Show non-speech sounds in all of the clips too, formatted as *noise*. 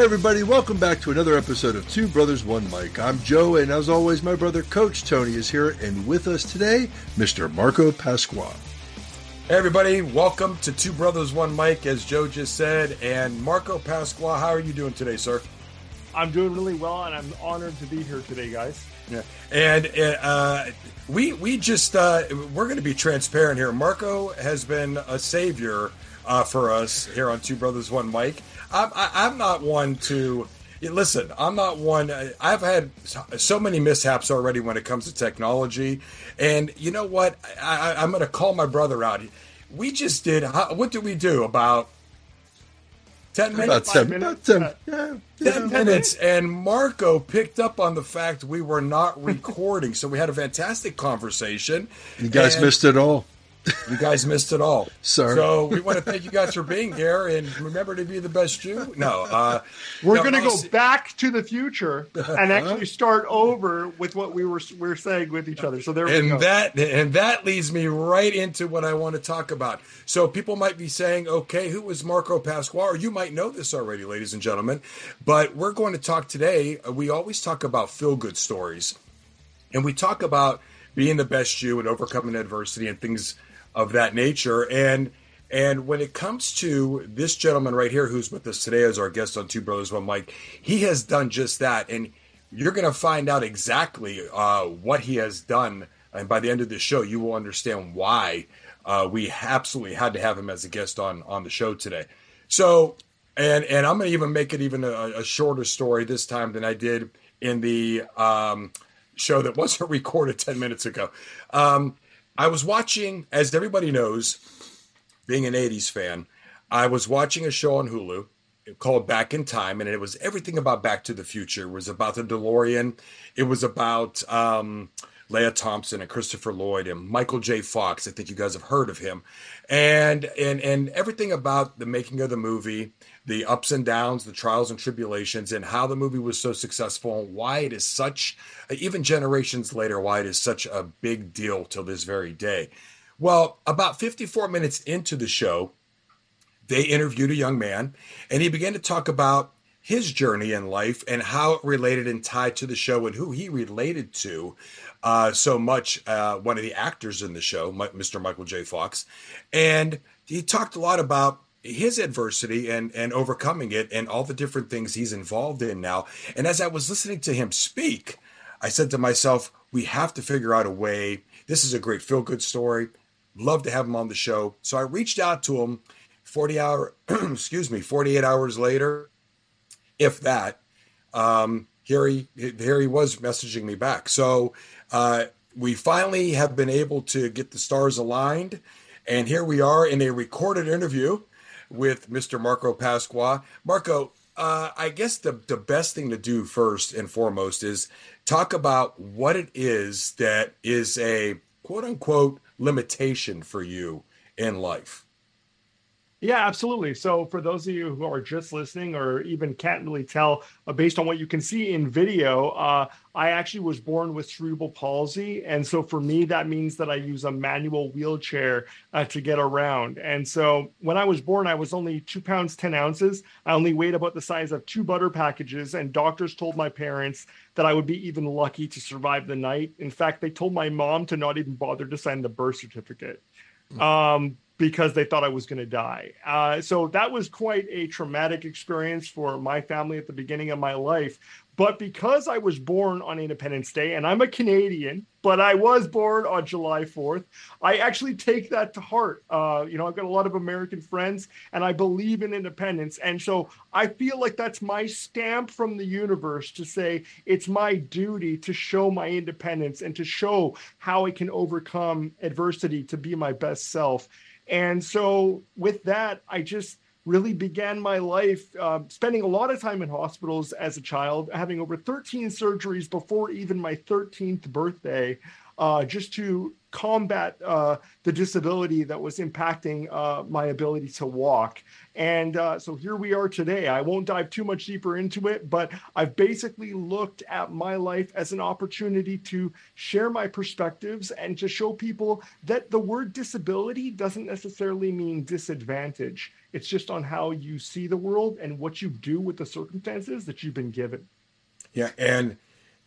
Hey, everybody, welcome back to another episode of Two Brothers, One Mic. I'm Joe, and as always, my brother Coach Tony is here, and with us today, Mr. Marco Pasqua. Hey, everybody, welcome to Two Brothers, One Mic, as Joe just said. And Marco Pasqua, how are you doing today, sir? I'm doing really well, and I'm honored to be here today, guys. Yeah. And uh, we we just uh, we're going to be transparent here. Marco has been a savior uh, for us here on Two Brothers One Mic. I'm I, I'm not one to listen. I'm not one. I've had so many mishaps already when it comes to technology, and you know what? I, I'm going to call my brother out. We just did. What did we do about? 10 minutes. About 10 minutes. About 10, yeah, 10 minutes. And Marco picked up on the fact we were not *laughs* recording. so we had a fantastic conversation. You guys missed it all. You guys missed it all. Sorry. So we want to thank you guys for being here and remember to be the best you. No, uh, we're no, going to go back to the future and actually start over with what we were we were saying with each other. So there and we go. that and that leads me right into what I want to talk about. So people might be saying, "Okay, who was Marco Pasqua?" Or you might know this already, ladies and gentlemen. But we're going to talk today. We always talk about feel good stories, and we talk about being the best you and overcoming adversity and things of that nature. And and when it comes to this gentleman right here, who's with us today as our guest on Two Brothers One Mic, he has done just that, and you're going to find out exactly uh, what he has done. And by the end of this show, you will understand why uh, we absolutely had to have him as a guest on on the show today. So, and and I'm going to even make it even a, a, shorter story this time than I did in the um, show that wasn't *laughs* recorded ten minutes ago. Um, I was watching, as everybody knows, being an 80s fan, I was watching a show on Hulu called Back in Time, and it was everything about Back to the Future. It was about the DeLorean. It was about um, Lea Thompson and Christopher Lloyd and Michael J. Fox. I think you guys have heard of him, and and and everything about the making of the movie, the ups and downs, the trials and tribulations, and how the movie was so successful, and why it is such, even generations later, why it is such a big deal till this very day. Well, about 54 minutes into the show, they interviewed a young man, and he began to talk about his journey in life and how it related and tied to the show and who he related to uh, so much. Uh, one of the actors in the show, Mr. Michael J. Fox, and he talked a lot about his adversity and and overcoming it and all the different things he's involved in now. And as I was listening to him speak, I said to myself, we have to figure out a way. This is a great feel good story. Love to have him on the show. So I reached out to him 40 hour *clears throat* excuse me, 48 hours later, if that. Um, here he here he was messaging me back. So uh, we finally have been able to get the stars aligned, and here we are in a recorded interview with Mr. Marco Pasqua. Marco, uh, I guess the, the best thing to do first and foremost is talk about what it is that is a quote unquote limitation for you in life. Yeah, absolutely. So, for those of you who are just listening or even can't really tell uh, based on what you can see in video, uh, I actually was born with cerebral palsy. And so, for me, that means that I use a manual wheelchair uh, to get around. And so, when I was born, I was only two pounds, 10 ounces. I only weighed about the size of two butter packages. And doctors told my parents that I would be even lucky to survive the night. In fact, they told my mom to not even bother to sign the birth certificate. Mm-hmm. Um, because they thought I was going to die. Uh, so that was quite a traumatic experience for my family at the beginning of my life. But because I was born on Independence Day, and I'm a Canadian, but I was born on July 4th, I actually take that to heart. Uh, you know, I've got a lot of American friends, and I believe in independence. And so I feel like that's my stamp from the universe to say it's my duty to show my independence and to show how I can overcome adversity to be my best self. And so, with that, I just really began my life uh, spending a lot of time in hospitals as a child, having over 13 surgeries before even my 13th birthday. uh, just to combat uh, the disability that was impacting uh, my ability to walk. And uh, so here we are today. I won't dive too much deeper into it, but I've basically looked at my life as an opportunity to share my perspectives and to show people that the word disability doesn't necessarily mean disadvantage. It's just on how you see the world and what you do with the circumstances that you've been given. Yeah, and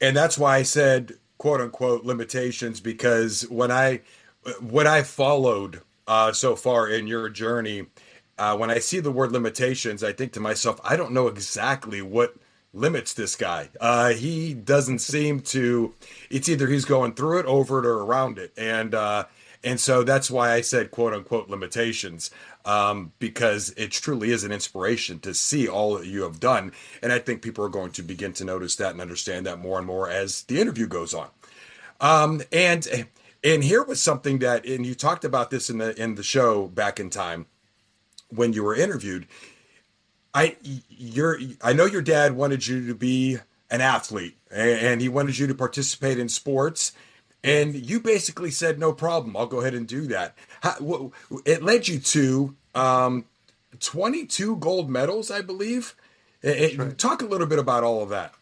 and that's why I said quote unquote limitations because when I what I followed uh, so far in your journey, uh, when I see the word limitations, I think to myself, I don't know exactly what limits this guy. Uh, he doesn't *laughs* seem to. It's either he's going through it, over it, or around it, and uh, and so that's why I said quote unquote limitations um, because it truly is an inspiration to see all that you have done. And I think people are going to begin to notice that and understand that more and more as the interview goes on. Um, and and here was something that, and you talked about this in the in the show back in time when you were interviewed. I your I know your dad wanted you to be an athlete and he wanted you to participate in sports and you basically said no problem i'll go ahead and do that How, it led you to um, 22 gold medals i believe it, right. talk a little bit about all of that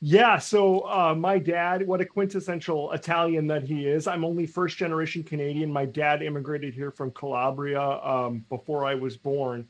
yeah so uh, my dad what a quintessential italian that he is. I'm only first generation canadian. My dad immigrated here from calabria um, before i was born.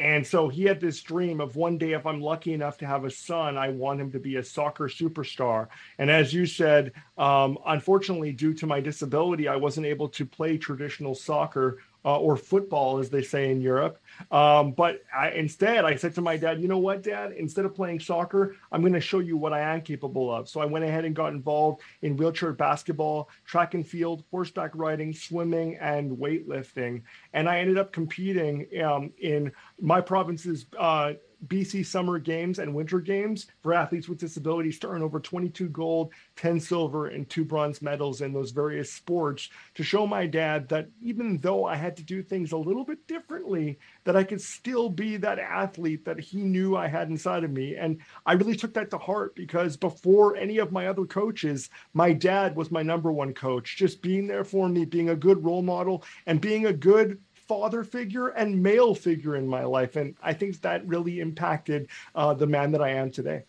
And so he had this dream of one day, if I'm lucky enough to have a son, I want him to be a soccer superstar. And as you said, um, unfortunately, due to my disability, I wasn't able to play traditional soccer uh, or football, as they say in Europe. Um, but I, instead, I said to my dad, you know what, dad, instead of playing soccer, I'm going to show you what I am capable of. So I went ahead and got involved in wheelchair basketball, track and field, horseback riding, swimming, and weightlifting. And I ended up competing um, in my province's uh, BC Summer Games and Winter Games for athletes with disabilities to earn over 22 gold, 10 silver, and two bronze medals in those various sports to show my dad that even though I had to do things a little bit differently, that I could still be that athlete that he knew I had inside of me. And I really took that to heart because before any of my other coaches, my dad was my number one coach, just being there for me, being a good role model, and being a good father figure and male figure in my life. And I think that really impacted uh, the man that I am today.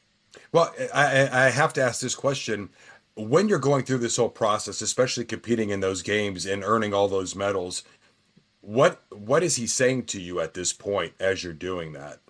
Well, I, I have to ask this question. When you're going through this whole process, especially competing in those games and earning all those medals, what what is he saying to you at this point as you're doing that?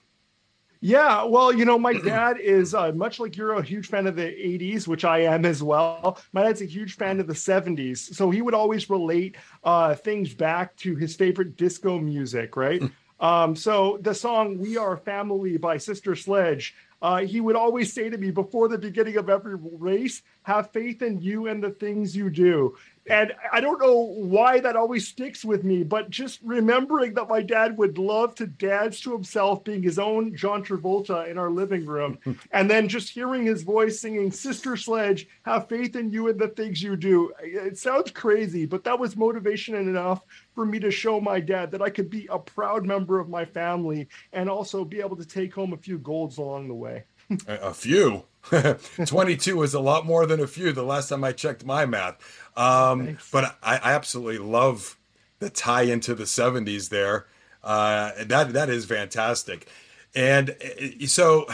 Yeah, well, you know, my dad is uh, much like you're a huge fan of the 80s, which I am as well. My dad's a huge fan of the 70s. So he would always relate uh, things back to his favorite disco music, right? um, so the song We Are Family by Sister Sledge, uh, he would always say to me before the beginning of every race, have faith in you and the things you do. And I don't know why that always sticks with me, but just remembering that my dad would love to dance to himself, being his own John Travolta in our living room, *laughs* and then just hearing his voice singing Sister Sledge, have faith in you and the things you do. It sounds crazy, but that was motivation enough for me to show my dad that I could be a proud member of my family and also be able to take home a few golds along the way. a few. *laughs* 22 is a lot more than a few the last time I checked my math. Um, but I, I, absolutely love the tie into the 70s there. Uh, that that is fantastic. And uh, so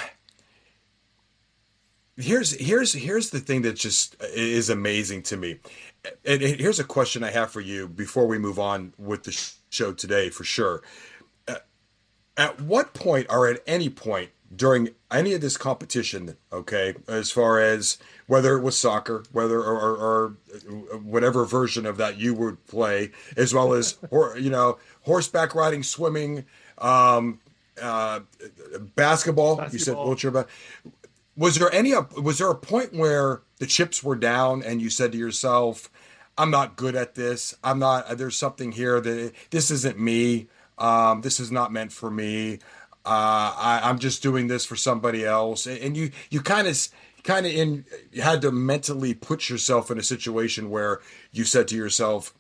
here's here's here's the thing that just is amazing to me. And here's a question I have for you before we move on with the show today for sure. Uh, at what point or at any point during any of this competition, okay, as far as whether it was soccer, whether or, or, or, whatever version of that you would play, as well as or you know horseback riding, swimming, um, uh, basketball, basketball. You said wheelchair. Was there any? Was there a point where the chips were down and you said to yourself, "I'm not good at this. I'm not. There's something here that this isn't me. Um, this is not meant for me." Uh, I, am just doing this for somebody else, and you you kind of kind of in you had to mentally put yourself in a situation where you said to yourself,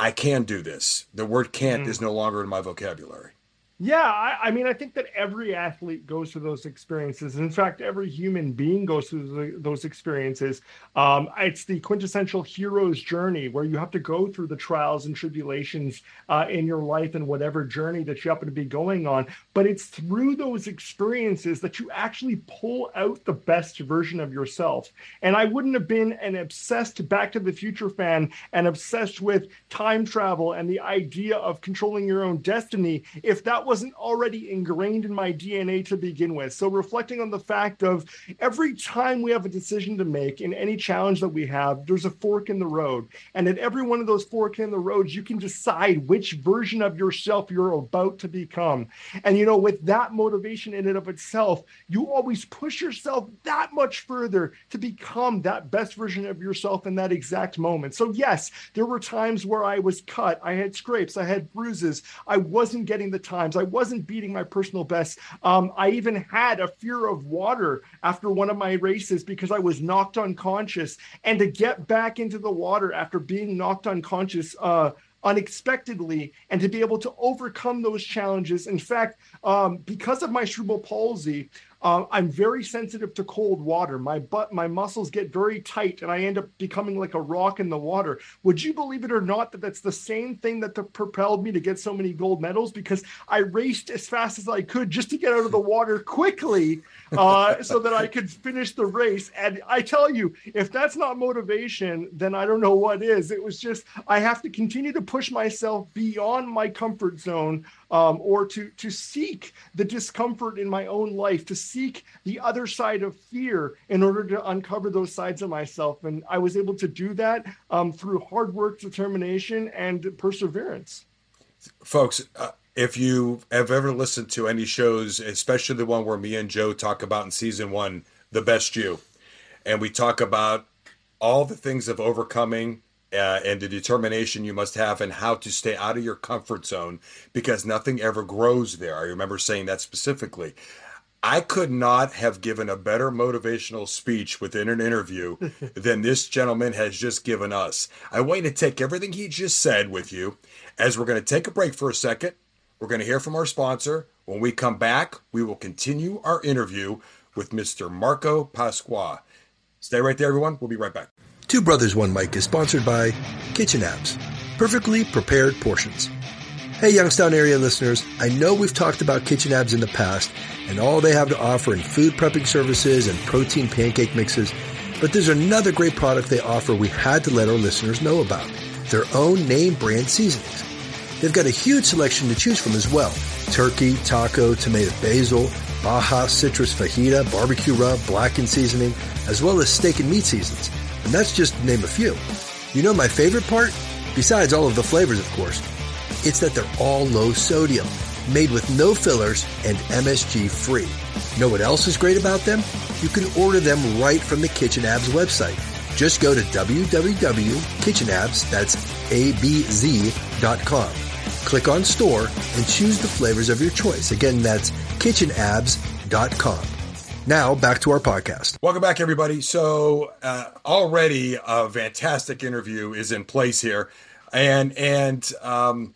"I can do this." The word "can't" mm. is no longer in my vocabulary. Yeah, I, I, mean, I think that every athlete goes through those experiences. In fact, every human being goes through the, those experiences. Um, it's the quintessential hero's journey where you have to go through the trials and tribulations uh, in your life and whatever journey that you happen to be going on. But it's through those experiences that you actually pull out the best version of yourself. And I wouldn't have been an obsessed Back to the Future fan and obsessed with time travel and the idea of controlling your own destiny if that wasn't already ingrained in my DNA to begin with. So, reflecting on the fact of every time we have a decision to make in any challenge that we have, there's a fork in the road. And at every one of those fork in the roads, you can decide which version of yourself you're about to become. And, you know, with that motivation in and of itself, you always push yourself that much further to become that best version of yourself in that exact moment. So, yes, there were times where I was cut, I had scrapes, I had bruises, I wasn't getting the times. I wasn't beating my personal best. Um, I even had a fear of water after one of my races because I was knocked unconscious. And to get back into the water after being knocked unconscious, uh, unexpectedly and to be able to overcome those challenges. In fact, um, because of my cerebral palsy, uh, I'm very sensitive to cold water. My butt, my muscles get very tight, and I end up becoming like a rock in the water. Would you believe it or not that that's the same thing that propelled me to get so many gold medals? Because I raced as fast as I could just to get out of the water quickly, uh, *laughs* so that I could finish the race. And I tell you, if that's not motivation, then I don't know what is. It was just I have to continue to push myself beyond my comfort zone um, or to to seek the discomfort in my own life, to seek the other side of fear in order to uncover those sides of myself. And I was able to do that um, through hard work, determination, and perseverance. Folks, uh, if you have ever listened to any shows, especially the one where me and Joe talk about in season one, the best you, and we talk about all the things of overcoming uh, and the determination you must have and how to stay out of your comfort zone because nothing ever grows there. I remember saying that specifically. I could not have given a better motivational speech within an interview *laughs* than this gentleman has just given us. I want you to take everything he just said with you as we're going to take a break for a second. We're going to hear from our sponsor. When we come back, we will continue our interview with Mr. Marco Pasqua. Stay right there, everyone. We'll be right back. Two Brothers One Mic is sponsored by Kitchen Abs, perfectly prepared portions. Hey, Youngstown area listeners, I know we've talked about Kitchen Abs in the past and all they have to offer in food prepping services and protein pancake mixes, but there's another great product they offer we had to let our listeners know about their own name brand seasonings. They've got a huge selection to choose from as well turkey, taco, tomato basil, Baja citrus fajita, barbecue rub, blackened seasoning, as well as steak and meat seasons. And that's just to name a few. You know my favorite part? Besides all of the flavors, of course, it's that they're all low sodium, made with no fillers and MSG free. Know what else is great about them? You can order them right from the Kitchen Abs website. Just go to www.kitchenabs, that's. Click on store and choose the flavors of your choice. Again, that's kitchenabs.com. Now back to our podcast. Welcome back, everybody. So uh, already a fantastic interview is in place here, and and um,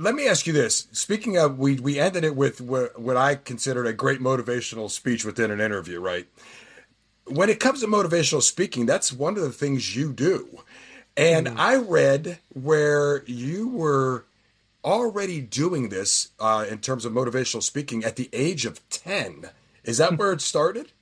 let me ask you this. Speaking of, we we ended it with what I considered a great motivational speech within an interview, right? When it comes to motivational speaking, that's one of the things you do. And mm. I read where you were already doing this uh, in terms of motivational speaking at the age of 10. Is that *laughs* where it started?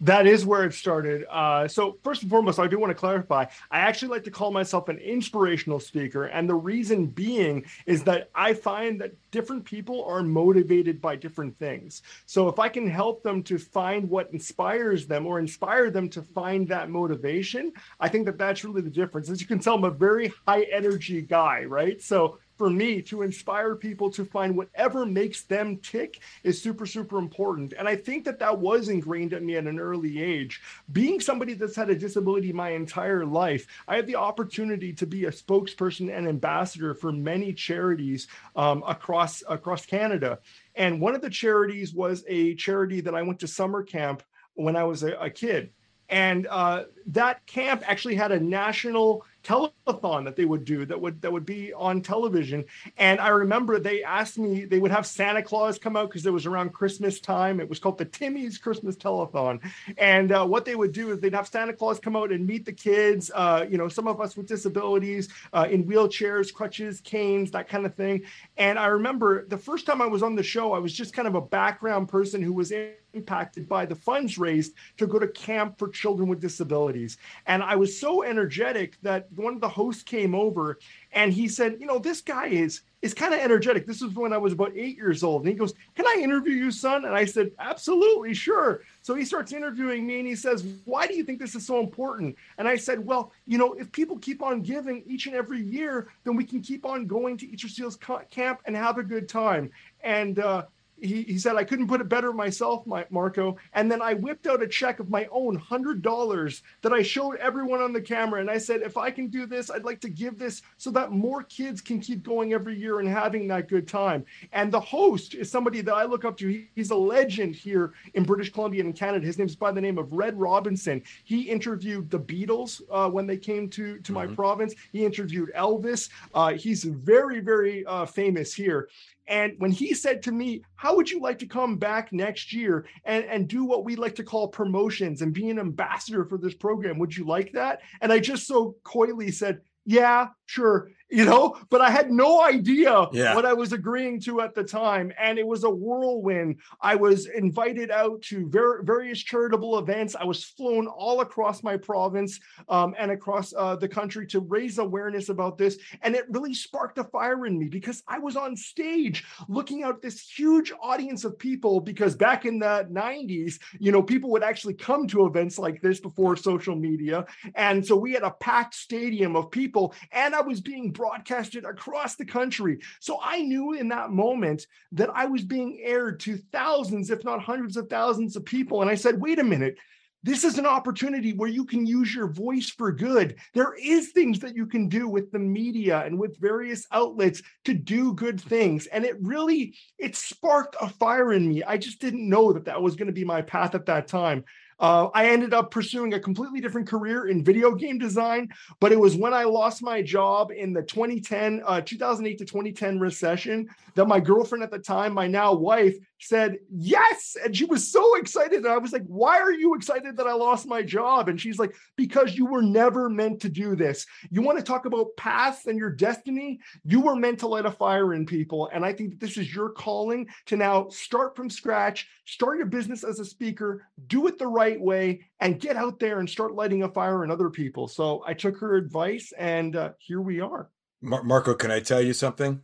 That is where it started. Uh, so, first and foremost, I do want to clarify I actually like to call myself an inspirational speaker. And the reason being is that I find that different people are motivated by different things. So, if I can help them to find what inspires them or inspire them to find that motivation, I think that that's really the difference. As you can tell, I'm a very high energy guy, right? So, for me to inspire people to find whatever makes them tick is super super important. And i think that that was ingrained in me at an early age. Being somebody that's had a disability my entire life i had the opportunity to be a spokesperson and ambassador for many charities um, across across canada. And one of the charities was a charity that i went to summer camp when i was a, a kid. And uh, that camp actually had a national telethon that they would do that would that would be on television. And I remember they asked me they would have Santa Claus come out because it was around Christmas time. It was called the Timmy's Christmas Telethon, and uh, what they would do is they'd have Santa Claus come out and meet the kids. Uh, you know, some of us with disabilities, uh, in wheelchairs, crutches, canes, that kind of thing. And I remember the first time I was on the show, I was just kind of a background person who was impacted by the funds raised to go to camp for children with disabilities. And I was so energetic that one of the hosts came over and he said, "You know, this guy is is kind of energetic. This was when I was about eight years old." And he goes, "Can I interview you, son?" And I said, "Absolutely, sure." So he starts interviewing me, and he says, "Why do you think this is so important?" And I said, "Well, you know, if people keep on giving each and every year, then we can keep on going to of Seals camp and have a good time." And uh, he, he said I couldn't put it better myself, my, Marco. And then I whipped out a check of my own hundred dollars that I showed everyone on the camera, and I said, if I can do this, I'd like to give this so that more kids can keep going every year and having that good time. And the host is somebody that I look up to. He, he's a legend here in British Columbia and Canada. His name's by the name of Red Robinson. He interviewed the Beatles uh, when they came to to mm-hmm. my province. He interviewed Elvis. Uh, he's very very uh, famous here. And when he said to me, How would you like to come back next year and, and do what we like to call promotions and be an ambassador for this program? Would you like that? And I just so coyly said, Yeah, sure you know but i had no idea yeah. what i was agreeing to at the time and it was a whirlwind i was invited out to ver- various charitable events i was flown all across my province um, and across uh, the country to raise awareness about this and it really sparked a fire in me because i was on stage looking out this huge audience of people because back in the 90s you know people would actually come to events like this before social media and so we had a packed stadium of people and i was being broadcasted across the country. So I knew in that moment that I was being aired to thousands, if not hundreds of thousands of people. And I said, wait a minute. This is an opportunity where you can use your voice for good. There is things that you can do with the media and with various outlets to do good things. And it really it sparked a fire in me. I just didn't know that that was going to be my path at that time. Uh, I ended up pursuing a completely different career in video game design, but it was when I lost my job in the 2010, uh, 2008 to 2010 recession that my girlfriend at the time, my now wife, said yes. And she was so excited. And I was like, why are you excited that I lost my job? And she's like, because you were never meant to do this. You want to talk about paths and your destiny? You were meant to light a fire in people. And I think that this is your calling to now start from scratch, start your business as a speaker, do it the right way, and get out there and start lighting a fire in other people. So I took her advice and uh, here we are. Mar- Marco, can I tell you something?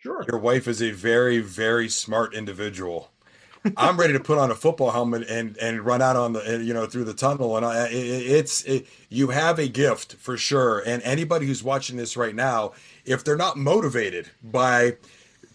Sure. Your wife is a very, very smart individual. I'm ready to put on a football helmet and and run out on the you know through the tunnel and I, it, it's it, you have a gift for sure and anybody who's watching this right now if they're not motivated by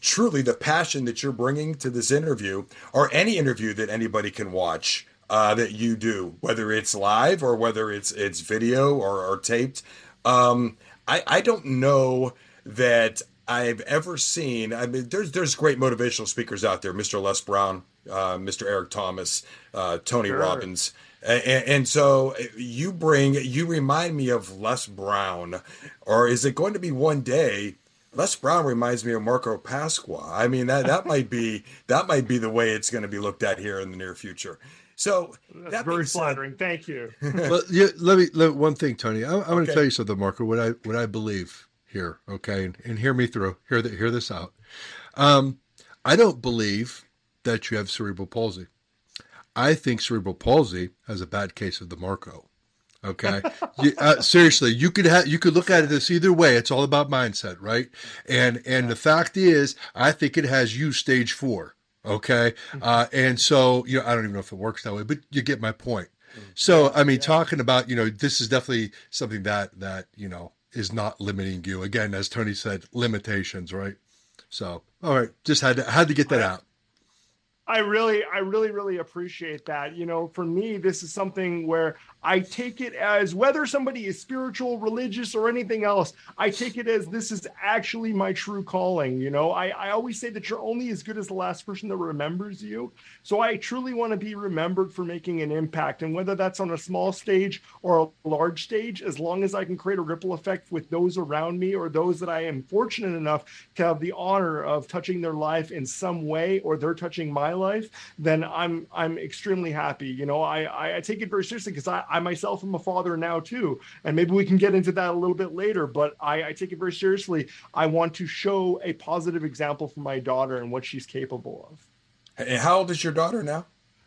truly the passion that you're bringing to this interview or any interview that anybody can watch uh, that you do whether it's live or whether it's it's video or, or taped um, I I don't know that I've ever seen. I mean, there's there's great motivational speakers out there, Mr. Les Brown, uh, Mr. Eric Thomas, uh, Tony sure. Robbins, and, and, so you bring you remind me of Les Brown, or is it going to be one day? Les Brown reminds me of Marco Pasqua. I mean that that might be that might be the way it's going to be looked at here in the near future. So that's that very flattering. Said, Thank you. well, yeah, let me let, one thing, Tony. I, am okay. going to tell you something, Marco. What I what I believe here, okay, and, and hear me through. Hear the, hear this out. Um, I don't believe that you have cerebral palsy. I think cerebral palsy has a bad case of the Marco. Okay, *laughs* you, uh, seriously, you could have you could look at it this either way. It's all about mindset, right? And and the fact is, I think it has you stage four. Okay, mm-hmm. uh, and so you know, I don't even know if it works that way, but you get my point. Mm-hmm. So I mean, talking about you know, this is definitely something that that you know is not limiting you. Again, as Tony said, limitations, right? So, all right, just had to had to get that out. I really, I really, really appreciate that. You know, for me, this is something where I take it as whether somebody is spiritual, religious, or anything else, I take it as this is actually my true calling. You know, I, I always say that you're only as good as the last person that remembers you. So I truly want to be remembered for making an impact. And whether that's on a small stage or a large stage, as long as I can create a ripple effect with those around me or those that I am fortunate enough to have the honor of touching their life in some way or they're touching my life, then I'm I'm extremely happy. You know, I, I take it very seriously because I I myself am a father now too, and maybe we can get into that a little bit later. But I, I take it very seriously. I want to show a positive example for my daughter and what she's capable of. How old is your daughter now?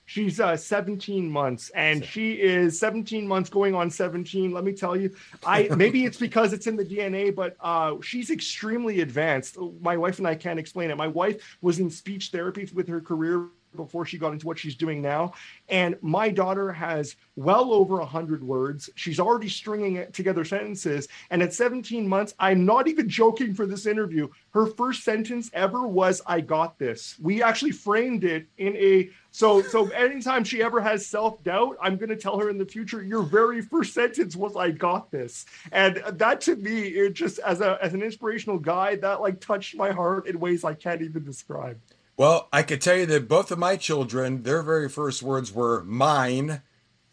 She's uh, 17 months, and she is 17 months going on 17. Let me tell you, I *laughs* maybe it's because it's in the DNA, but uh, she's extremely advanced. My wife and I can't explain it. My wife was in speech therapy with her career before she got into what she's doing now. And my daughter has well over 100 words. She's already stringing together sentences. And at 17 months, I'm not even joking for this interview. Her first sentence ever was, I got this. We actually framed it in a so so anytime she ever has self-doubt, I'm gonna tell her in the future, your very first sentence was I got this. And that to me, it just as a as an inspirational guy, that like touched my heart in ways I can't even describe. Well, I could tell you that both of my children, their very first words were "mine."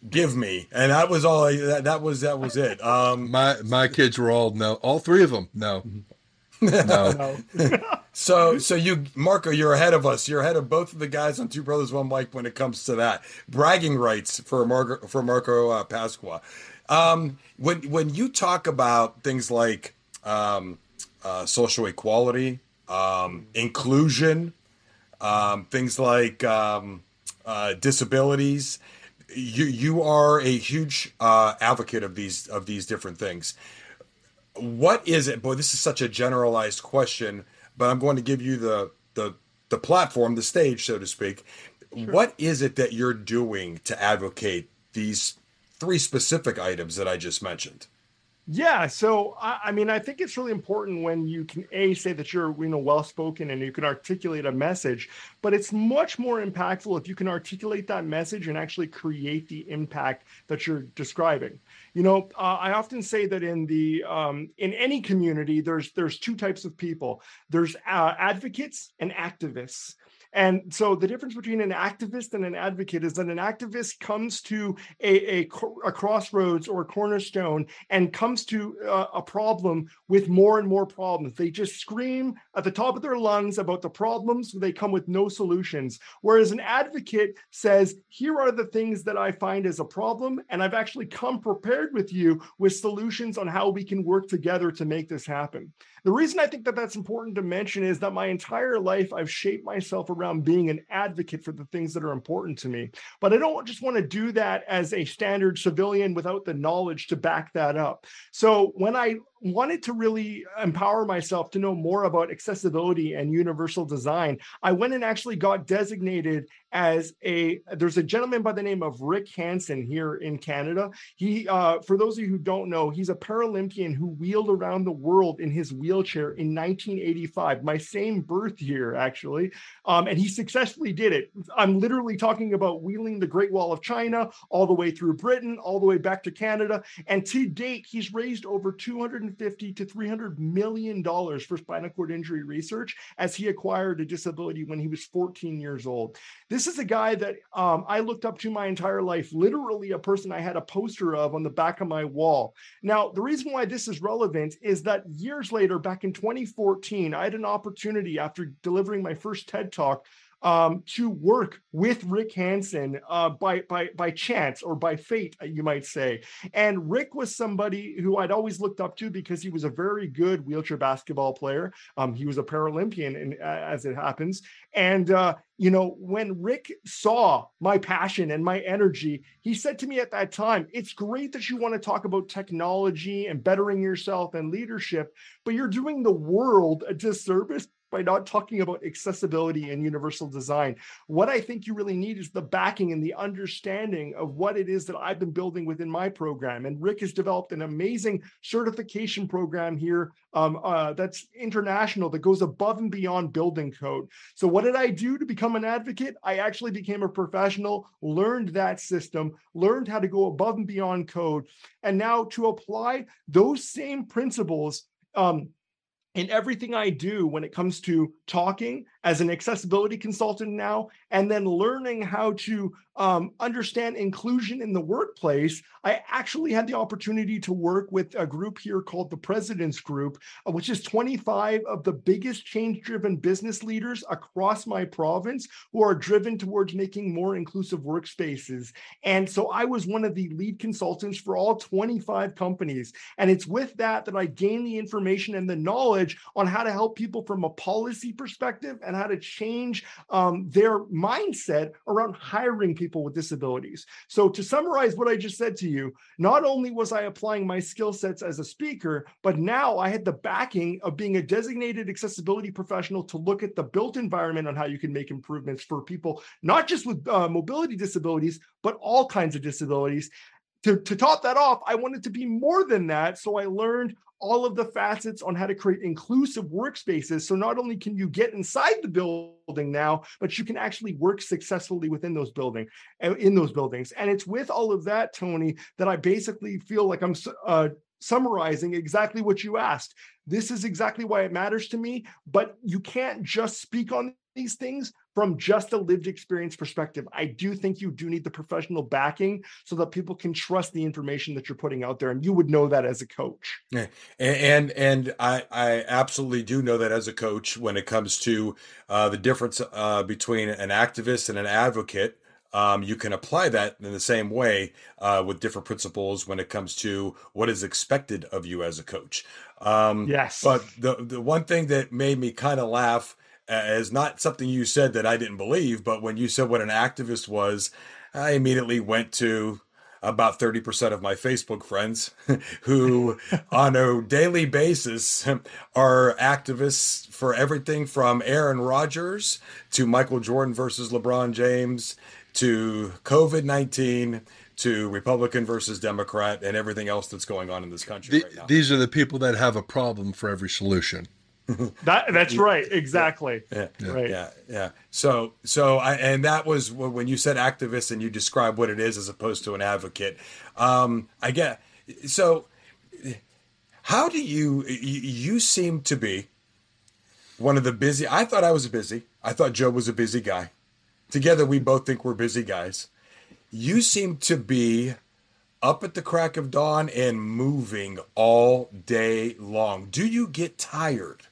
give me and that was all that, that was that was it um my my kids were all no all three of them no no *laughs* *laughs* so so you marco you're ahead of us you're ahead of both of the guys on two brothers one Mic when it comes to that bragging rights for marco for marco uh, pasqua um when when you talk about things like um uh, social equality um inclusion um, things like um, uh, disabilities. You you are a huge uh, advocate of these of these different things. What is it? Boy, this is such a generalized question, but I'm going to give you the the the platform, the stage, so to speak. Sure. What is it that you're doing to advocate these three specific items that I just mentioned? Yeah, so I, I, mean, I think it's really important when you can a say that you're you know well spoken and you can articulate a message, but it's much more impactful if you can articulate that message and actually create the impact that you're describing. You know, uh, I often say that in the um, in any community, there's there's two types of people. There's uh, advocates and activists. And so the difference between an activist and an advocate is that an activist comes to a, a, a crossroads or a cornerstone and comes to a problem with more and more problems. They just scream at the top of their lungs about the problems, they come with no solutions. Whereas an advocate says, here are the things that I find as a problem, and I've actually come prepared with you with solutions on how we can work together to make this happen. The reason I think that that's important to mention is that my entire life I've shaped myself around being an advocate for the things that are important to me. But I don't just want to do that as a standard civilian without the knowledge to back that up. So when I wanted to really empower myself to know more about accessibility and universal design, I went and actually got designated as a. There's a gentleman by the name of Rick Hansen here in Canada. He, uh, for those of you who don't know, he's a Paralympian who wheeled around the world in his wheelchair in 1985, my same birth year actually, um, and he successfully did it. I'm literally talking about wheeling the Great Wall of China all the way through Britain, all the way back to Canada, and to date he's raised over 200 150 to 300 million dollars for spinal cord injury research as he acquired a disability when he was 14 years old. This is a guy that um, I looked up to my entire life, literally a person I had a poster of on the back of my wall. Now, the reason why this is relevant is that years later, back in 2014, I had an opportunity after delivering my first TED talk um, to work with Rick Hansen uh, by by by chance or by fate, you might say. And Rick was somebody who I'd always looked up to because he was a very good wheelchair basketball player. Um, he was a Paralympian, and uh, as it happens, and uh, you know when Rick saw my passion and my energy, he said to me at that time, "It's great that you want to talk about technology and bettering yourself and leadership, but you're doing the world a disservice by not talking about accessibility and universal design. What I think you really need is the backing and the understanding of what it is that I've been building within my program. And Rick has developed an amazing certification program here um, uh, that's international that goes above and beyond building code. So, what did I do to become an advocate, I actually became a professional, learned that system, learned how to go above and beyond code, and now to apply those same principles um, in everything I do when it comes to talking as an accessibility consultant now, and then learning how to um, understand inclusion in the workplace, I actually had the opportunity to work with a group here called the President's Group, uh, which is 25 of the biggest change driven business leaders across my province who are driven towards making more inclusive workspaces. And so I was one of the lead consultants for all 25 companies. And it's with that that I gained the information and the knowledge on how to help people from a policy perspective and how to change um, their mindset around hiring people with disabilities. So, to summarize what I just said to you, not only was I applying my skill sets as a speaker, but now I had the backing of being a designated accessibility professional to look at the built environment on how you can make improvements for people, not just with uh, mobility disabilities, but all kinds of disabilities. To, to top that off, I wanted to be more than that. So I learned all of the facets on how to create inclusive workspaces. So not only can you get inside the building now, but you can actually work successfully within those building uh, in those buildings. And it's with all of that, Tony, that I basically feel like I'm uh, summarizing exactly what you asked. This is exactly why it matters to me, but you can't just speak on these things from just a lived experience perspective. I do think you do need the professional backing so that people can trust the information that you're putting out there, and you would know that as a coach. Yeah. And and I I absolutely do know that as a coach when it comes to uh, the difference uh, between an activist and an advocate. Um, you can apply that in the same way uh, with different principles when it comes to what is expected of you as a coach. Um, yes. But the the one thing that made me kind of laugh as not something you said that I didn't believe, but when you said what an activist was, I immediately went to about 30% of my Facebook friends *laughs* who, *laughs* on a daily basis, are activists for everything from Aaron Rodgers to Michael Jordan versus LeBron James to COVID 19 to Republican versus Democrat and everything else that's going on in this country the, right now. These are the people that have a problem for every solution *laughs* that that's right exactly. Yeah, right. Yeah. Yeah. So so i and that was when you said activist and you describe what it is as opposed to an advocate um i get so how do you you seem to be one of the busy i thought i was busy. I thought joe was a busy guy. Together we both think we're busy guys. You seem to be up at the crack of dawn and moving all day long. Do you get tired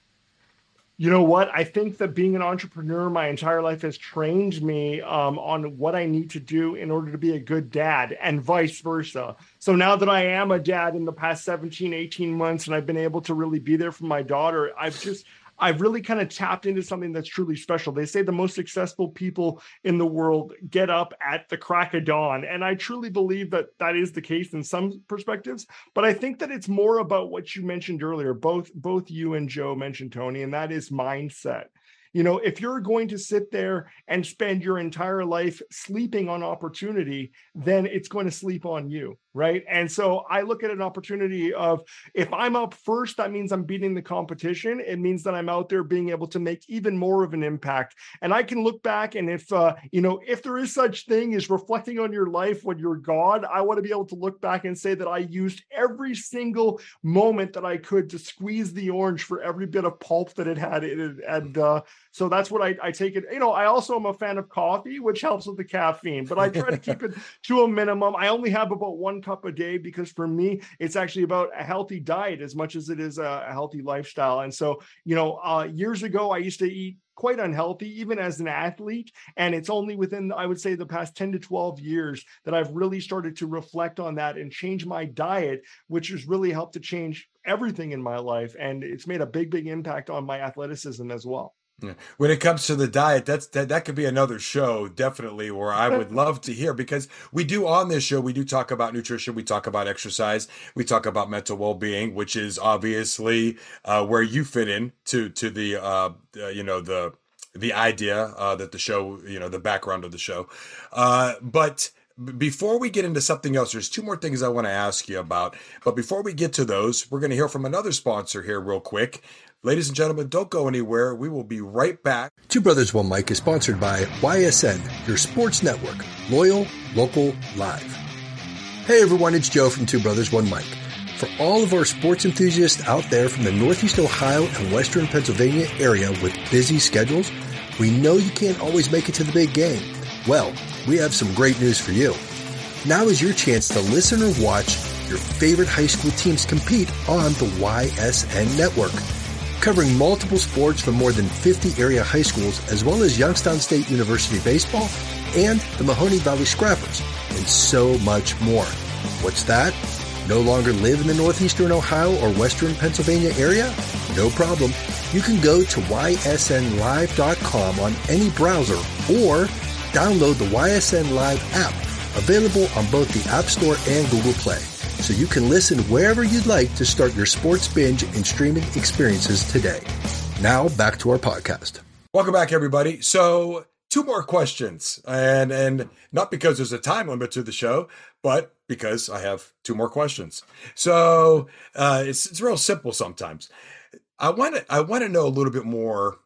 you know what? I think that being an entrepreneur my entire life has trained me um, on what I need to do in order to be a good dad and vice versa. So now that I am a dad in the past 17, 18 months and I've been able to really be there for my daughter, I've just I've really kind of tapped into something that's truly special. They say the most successful people in the world get up at the crack of dawn. And I truly believe that that is the case in some perspectives. But I think that it's more about what you mentioned earlier. Both, both you and Joe mentioned, Tony, and that is mindset. You know, if you're going to sit there and spend your entire life sleeping on opportunity, then it's going to sleep on you right? And so I look at an opportunity of if I'm up first, that means I'm beating the competition. It means that I'm out there being able to make even more of an impact. And I can look back and if uh, you know, if there is such thing as reflecting on your life when you're God, I want to be able to look back and say that I used every single moment that I could to squeeze the orange for every bit of pulp that it had. in it. And uh, so that's what I, I take it. You know, I also am a fan of coffee, which helps with the caffeine, but I try to keep *laughs* it to a minimum. I only have about one cup a day because for me, it's actually about a healthy diet as much as it is a, a healthy lifestyle. And so, you know, uh, years ago, I used to eat quite unhealthy, even as an athlete. And it's only within, I would say, the past 10 to 12 years that I've really started to reflect on that and change my diet, which has really helped to change everything in my life. And it's made a big, big impact on my athleticism as well. When it comes to the diet, that's that, that could be another show, definitely, where I would *laughs* love to hear because we do on this show, we do talk about nutrition, we talk about exercise, we talk about mental well being, which is obviously uh, where you fit in to to the uh, uh, you know the the idea uh, that the show, you know, the background of the show. Uh, but before we get into something else, there's two more things I want to ask you about. But before we get to those, we're going to hear from another sponsor here, real quick Ladies and gentlemen, don't go anywhere. We will be right back. Two Brothers One Mic is sponsored by YSN, your sports network. Loyal, local, live. Hey everyone, it's Joe from Two Brothers One Mic. For all of our sports enthusiasts out there from the Northeast Ohio and Western Pennsylvania area with busy schedules, we know you can't always make it to the big game. Well, we have some great news for you. Now is your chance to listen or watch your favorite high school teams compete on the YSN network. Covering multiple sports from more than 50 area high schools, as well as Youngstown State University baseball and the Mahoning Valley Scrappers, and so much more. What's that? No longer live in the northeastern Ohio or western Pennsylvania area? No problem. You can go to ysnlive.com on any browser or download the YSN Live app, available on both the App Store and Google Play, so you can listen wherever you'd like to start your sports binge and streaming experiences today. Now, back to our podcast. Welcome back, everybody. So, two more questions, and and not because there's a time limit to the show, but because I have two more questions. So uh, it's it's real simple sometimes. I want to I want to know a little bit more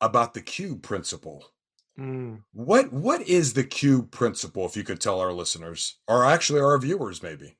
about the cube principle. Mm. What what is the cube principle? If you could tell our listeners, or actually our viewers, maybe.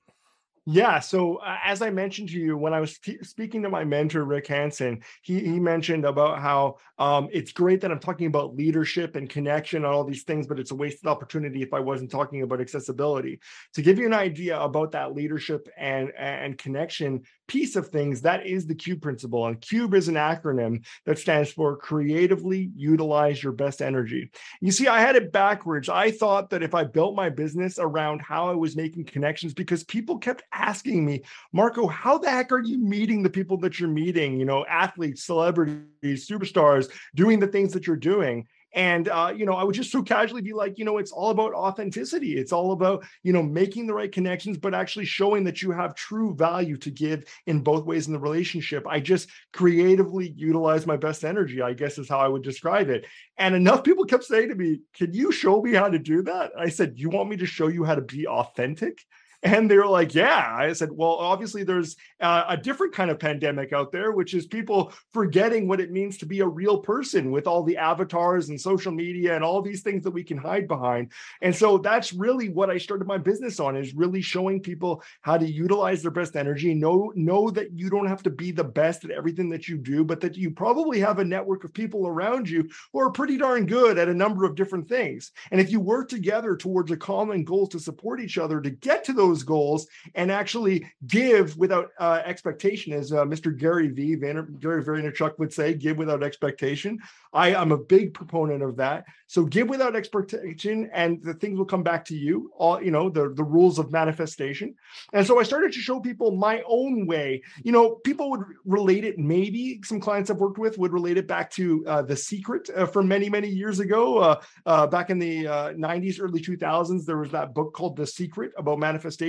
Yeah. So uh, as I mentioned to you, when I was t- speaking to my mentor Rick Hansen, he he mentioned about how um, it's great that I'm talking about leadership and connection and all these things, but it's a wasted opportunity if I wasn't talking about accessibility. To give you an idea about that leadership and and connection piece of things, that is the CUBE principle. And CUBE is an acronym that stands for creatively utilize your best energy. You see, I had it backwards. I thought that if I built my business around how I was making connections, because people kept asking me, Marco, how the heck are you meeting the people that you're meeting? You know, athletes, celebrities, superstars, doing the things that you're doing. And uh, you know, I would just so casually be like, you know, it's all about authenticity. It's all about you know making the right connections, but actually showing that you have true value to give in both ways in the relationship. I just creatively utilize my best energy. I guess is how I would describe it. And enough people kept saying to me, "Can you show me how to do that?" I said, "You want me to show you how to be authentic?" And they were like, yeah. I said, well, obviously there's uh, a different kind of pandemic out there, which is people forgetting what it means to be a real person with all the avatars and social media and all these things that we can hide behind. And so that's really what I started my business on is really showing people how to utilize their best energy. Know, know that you don't have to be the best at everything that you do, but that you probably have a network of people around you who are pretty darn good at a number of different things. And if you work together towards a common goal to support each other to get to those those goals and actually give without uh, expectation, as uh, Mr. Gary V. Gary Vaynerchuk would say, give without expectation. I am a big proponent of that. So give without expectation, and the things will come back to you. All you know, the the rules of manifestation. And so I started to show people my own way. You know, people would relate it. Maybe some clients I've worked with would relate it back to uh, the Secret uh, from many many years ago. Uh, uh, back in the 90s, early 2000s, there was that book called The Secret about manifestation.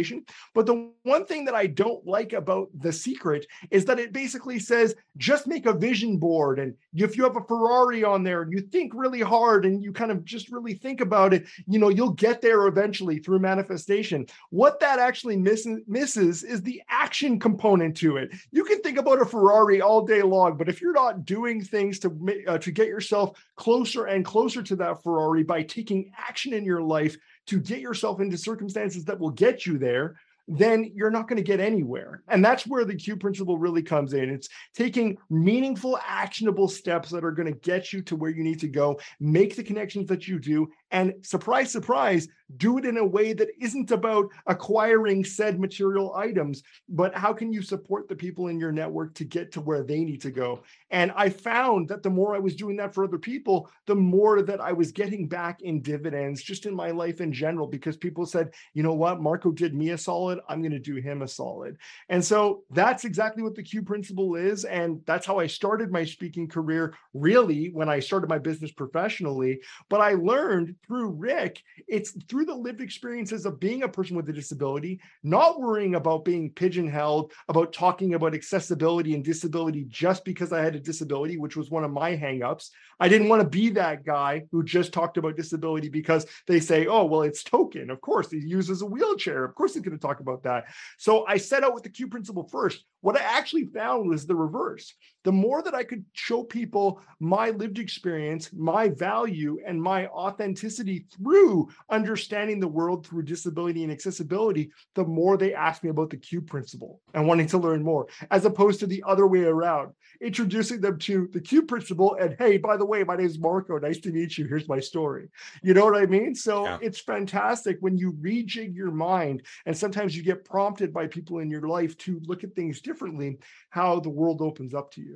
But the one thing that I don't like about The Secret is that it basically says just make a vision board, and if you have a Ferrari on there and you think really hard and you kind of just really think about it, you know, you'll get there eventually through manifestation. What that actually miss- misses is the action component to it. You can think about a Ferrari all day long, but if you're not doing things to uh, to get yourself closer and closer to that Ferrari by taking action in your life to get yourself into circumstances that will get you there, then you're not going to get anywhere. And that's where the Cube principle really comes in. It's taking meaningful, actionable steps that are going to get you to where you need to go, make the connections that you do, and surprise, surprise, do it in a way that isn't about acquiring said material items, but how can you support the people in your network to get to where they need to go? And I found that the more I was doing that for other people, the more that I was getting back in dividends just in my life in general, because people said, you know what, Marco did me a solid, I'm going to do him a solid. And so that's exactly what the Cube principle is. And that's how I started my speaking career, really, when I started my business professionally. But I learned through Rick, it's through the lived experiences of being a person with a disability, not worrying about being pigeonholed, about talking about accessibility and disability just because I had a disability, which was one of my hangups. I didn't want to be that guy who just talked about disability because they say, oh, well, it's token. Of course, he uses a wheelchair. Of course, he's going to talk about that. So I set out with the Cube principle first. What I actually found was the reverse. The more that I could show people my lived experience, my value, and my authenticity through understanding the world through disability and accessibility, the more they asked me about the Cube principle and wanting to learn more, as opposed to the other way around, introducing them to the Cube principle and hey, by the way, my name is Marco. Nice to meet you. Here's my story. You know what I mean? So yeah. it's fantastic when you rejig your mind, and sometimes you get prompted by people in your life to look at things differently, how the world opens up to you.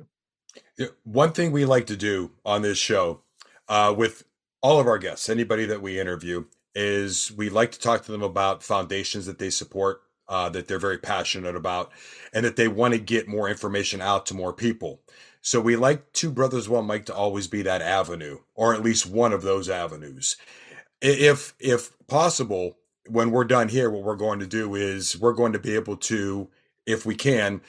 One thing we like to do on this show uh, with all of our guests, anybody that we interview, is we like to talk to them about foundations that they support, uh, that they're very passionate about, and that they want to get more information out to more people. So we like Two Brothers One Mic to always be that avenue, or at least one of those avenues. If if possible, when we're done here, what we're going to do is we're going to be able to, if we can,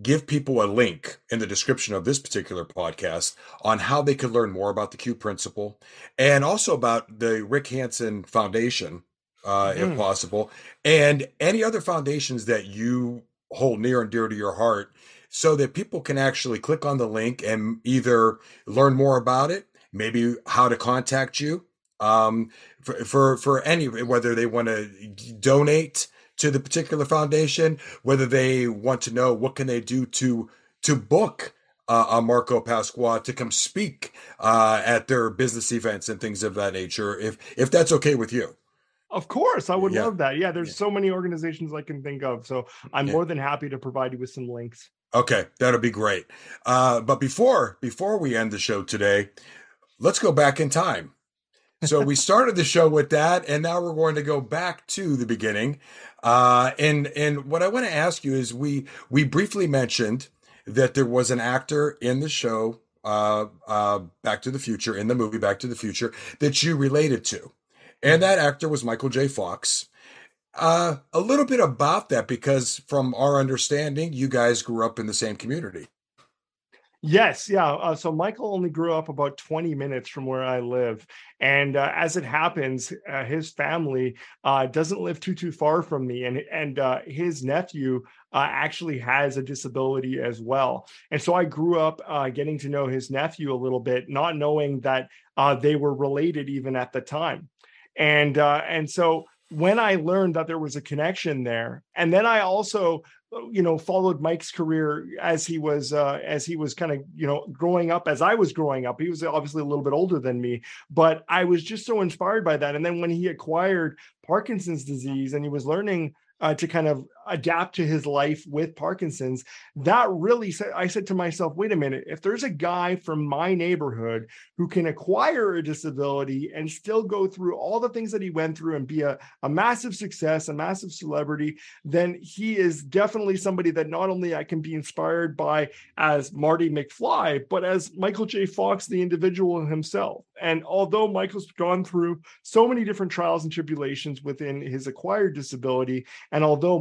give people a link in the description of this particular podcast on how they could learn more about the Cube principle and also about the Rick Hansen Foundation, uh, mm. if possible, and any other foundations that you hold near and dear to your heart so that people can actually click on the link and either learn more about it, maybe how to contact you, um, for, for, for any, whether they want to donate to the particular foundation, whether they want to know what can they do to to book uh, a Marco Pasqua to come speak uh, at their business events and things of that nature. If if that's okay with you. Of course, I would yeah. love that. Yeah, there's yeah. so many organizations I can think of, so I'm yeah. more than happy to provide you with some links. Okay, that'll be great. Uh, but before before we end the show today, let's go back in time. So we started the show with that, and now we're going to go back to the beginning. Uh, and and what I want to ask you is we we briefly mentioned that there was an actor in the show uh, uh, Back to the Future in the movie Back to the Future that you related to, and that actor was Michael J. Fox. Uh, a little bit about that because from our understanding, you guys grew up in the same community. Yes, yeah. Uh, so Michael only grew up about 20 minutes from where I live. And uh, as it happens, uh, his family uh, doesn't live too, too far from me. And, and uh, his nephew uh, actually has a disability as well. And so I grew up getting to know his nephew a little bit, not knowing that they were related even at the time. And, and so when I learned that there was a connection there, and then I also you know followed mike's career as he was uh, as he was kind of you know growing up as i was growing up. He was obviously a little bit older than me but i was just so inspired by that. And then when he acquired parkinson's disease and he was learning uh, to kind of adapt to his life with Parkinson's, that really said, I said to myself, wait a minute, if there's a guy from my neighborhood who can acquire a disability and still go through all the things that he went through and be a, a massive success, a massive celebrity, then he is definitely somebody that not only I can be inspired by as Marty McFly, but as Michael J. Fox, the individual himself. And although Michael's gone through so many different trials and tribulations within his acquired disability, and although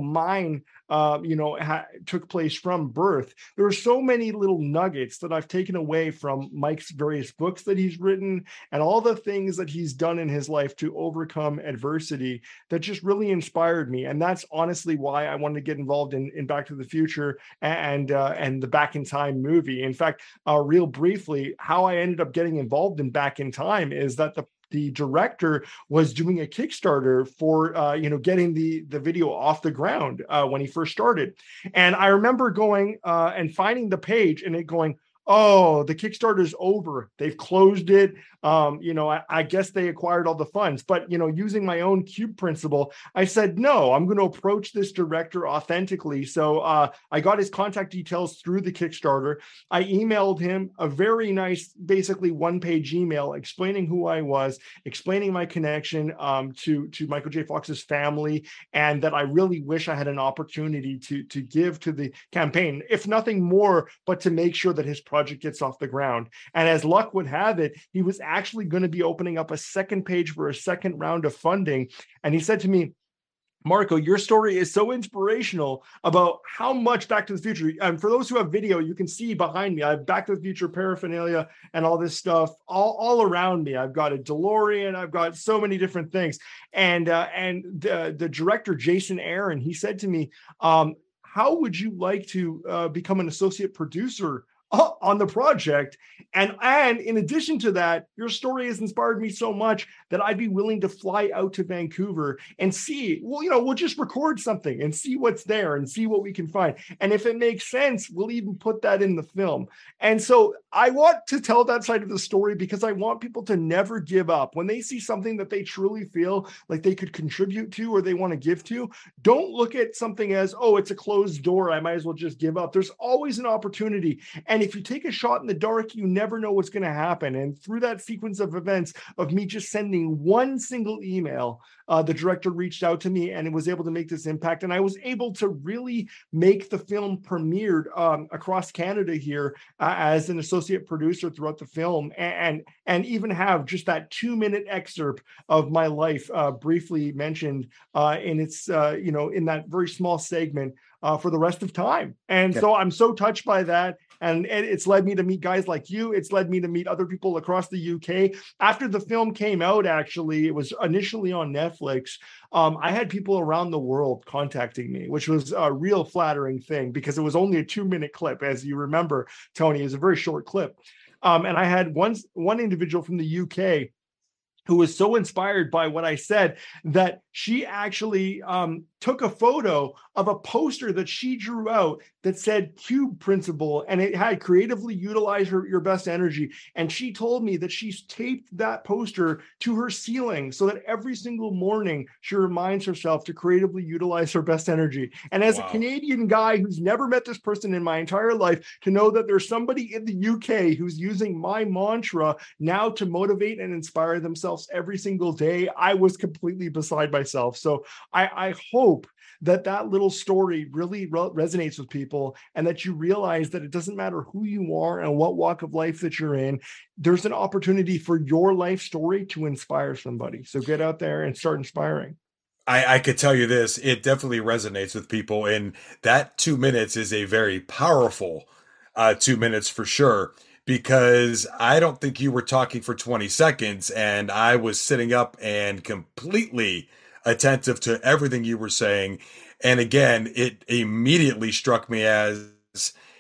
uh, you know, ha- took place from birth. There are so many little nuggets that I've taken away from Mike's various books that he's written and all the things that he's done in his life to overcome adversity that just really inspired me. And that's honestly why I wanted to get involved in, in Back to the Future and uh, and the Back in Time movie. In fact, uh, real briefly, how I ended up getting involved in Back in Time is that the the director was doing a Kickstarter for uh, you know getting the the video off the ground uh, when he first started, and I remember going uh, and finding the page and it going oh, the Kickstarter's over. They've closed it. Um, you know, I, I, guess they acquired all the funds. But, you know, using my own cube principle, I said, no, I'm going to approach this director authentically. So uh, I got his contact details through the Kickstarter. I emailed him a very nice, basically one page email explaining who I was, explaining my connection um, to, to Michael J. Fox's family, and that I really wish I had an opportunity to, to give to the campaign, if nothing more, but to make sure that his project gets off the ground. And as luck would have it, he was actually going to be opening up a second page for a second round of funding. And he said to me, Marco, your story is so inspirational about how much Back to the Future. And for those who have video, you can see behind me, I have Back to the Future paraphernalia and all this stuff all, all around me. I've got a DeLorean, I've got so many different things. And uh, and the, the director, Jason Aron, he said to me, um, how would you like to uh, become an associate producer on the project. And and in addition to that, your story has inspired me so much that I'd be willing to fly out to Vancouver and see. Well, you know, we'll just record something and see what's there and see what we can find. And if it makes sense, we'll even put that in the film. And so I want to tell that side of the story because I want people to never give up when they see something that they truly feel like they could contribute to or they want to give to. Don't look at something as, oh, it's a closed door. I might as well just give up. There's always an opportunity. And if you take a shot in the dark, you never know what's going to happen. And through that sequence of events of me just sending one single email, uh, the director reached out to me and it was able to make this impact. And I was able to really make the film premiered um, across Canada here uh, as an associate producer throughout the film, and and even have just that two minute excerpt of my life uh, briefly mentioned uh, in its uh, you know in that very small segment uh, for the rest of time. And yeah. so I'm so touched by that. And, it's led me to meet guys like you. It's led me to meet other people across the UK. After the film came out, actually, it was initially on Netflix. Um, I had people around the world contacting me, which was a real flattering thing because it was only a two minute clip. As you remember, Tony, is a very short clip. Um, and I had one, one individual from the UK who was so inspired by what I said that she actually um, took a photo of a poster that she drew out that said cube principle and it had creatively utilize her, your best energy. And she told me that she's taped that poster to her ceiling so that every single morning she reminds herself to creatively utilize her best energy. And as wow. a canadian guy who's never met this person in my entire life to know that there's somebody in the uk who's using my mantra now to motivate and inspire themselves every single day i was completely beside myself. So i, I hope that that little story really re- resonates with people and that you realize that it doesn't matter who you are and what walk of life that you're in there's an opportunity for your life story to inspire somebody. So get out there and start inspiring. I, I could tell you this it definitely resonates with people and that two minutes is a very powerful uh, two minutes for sure because I don't think you were talking for 20 seconds and I was sitting up and completely attentive to everything you were saying. And again, it immediately struck me as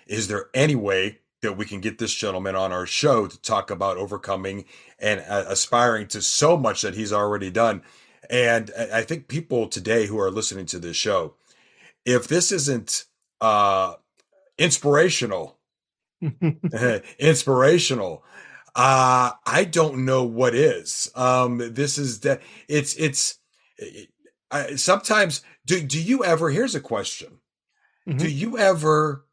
is there any way that we can get this gentleman on our show to talk about overcoming and uh, aspiring to so much that he's already done? And I think people today who are listening to this show, if this isn't uh, inspirational, *laughs* *laughs* inspirational, uh, I don't know what is. Um, this is that it's it's I, sometimes do do you ever? Here's a question: mm-hmm. Do you ever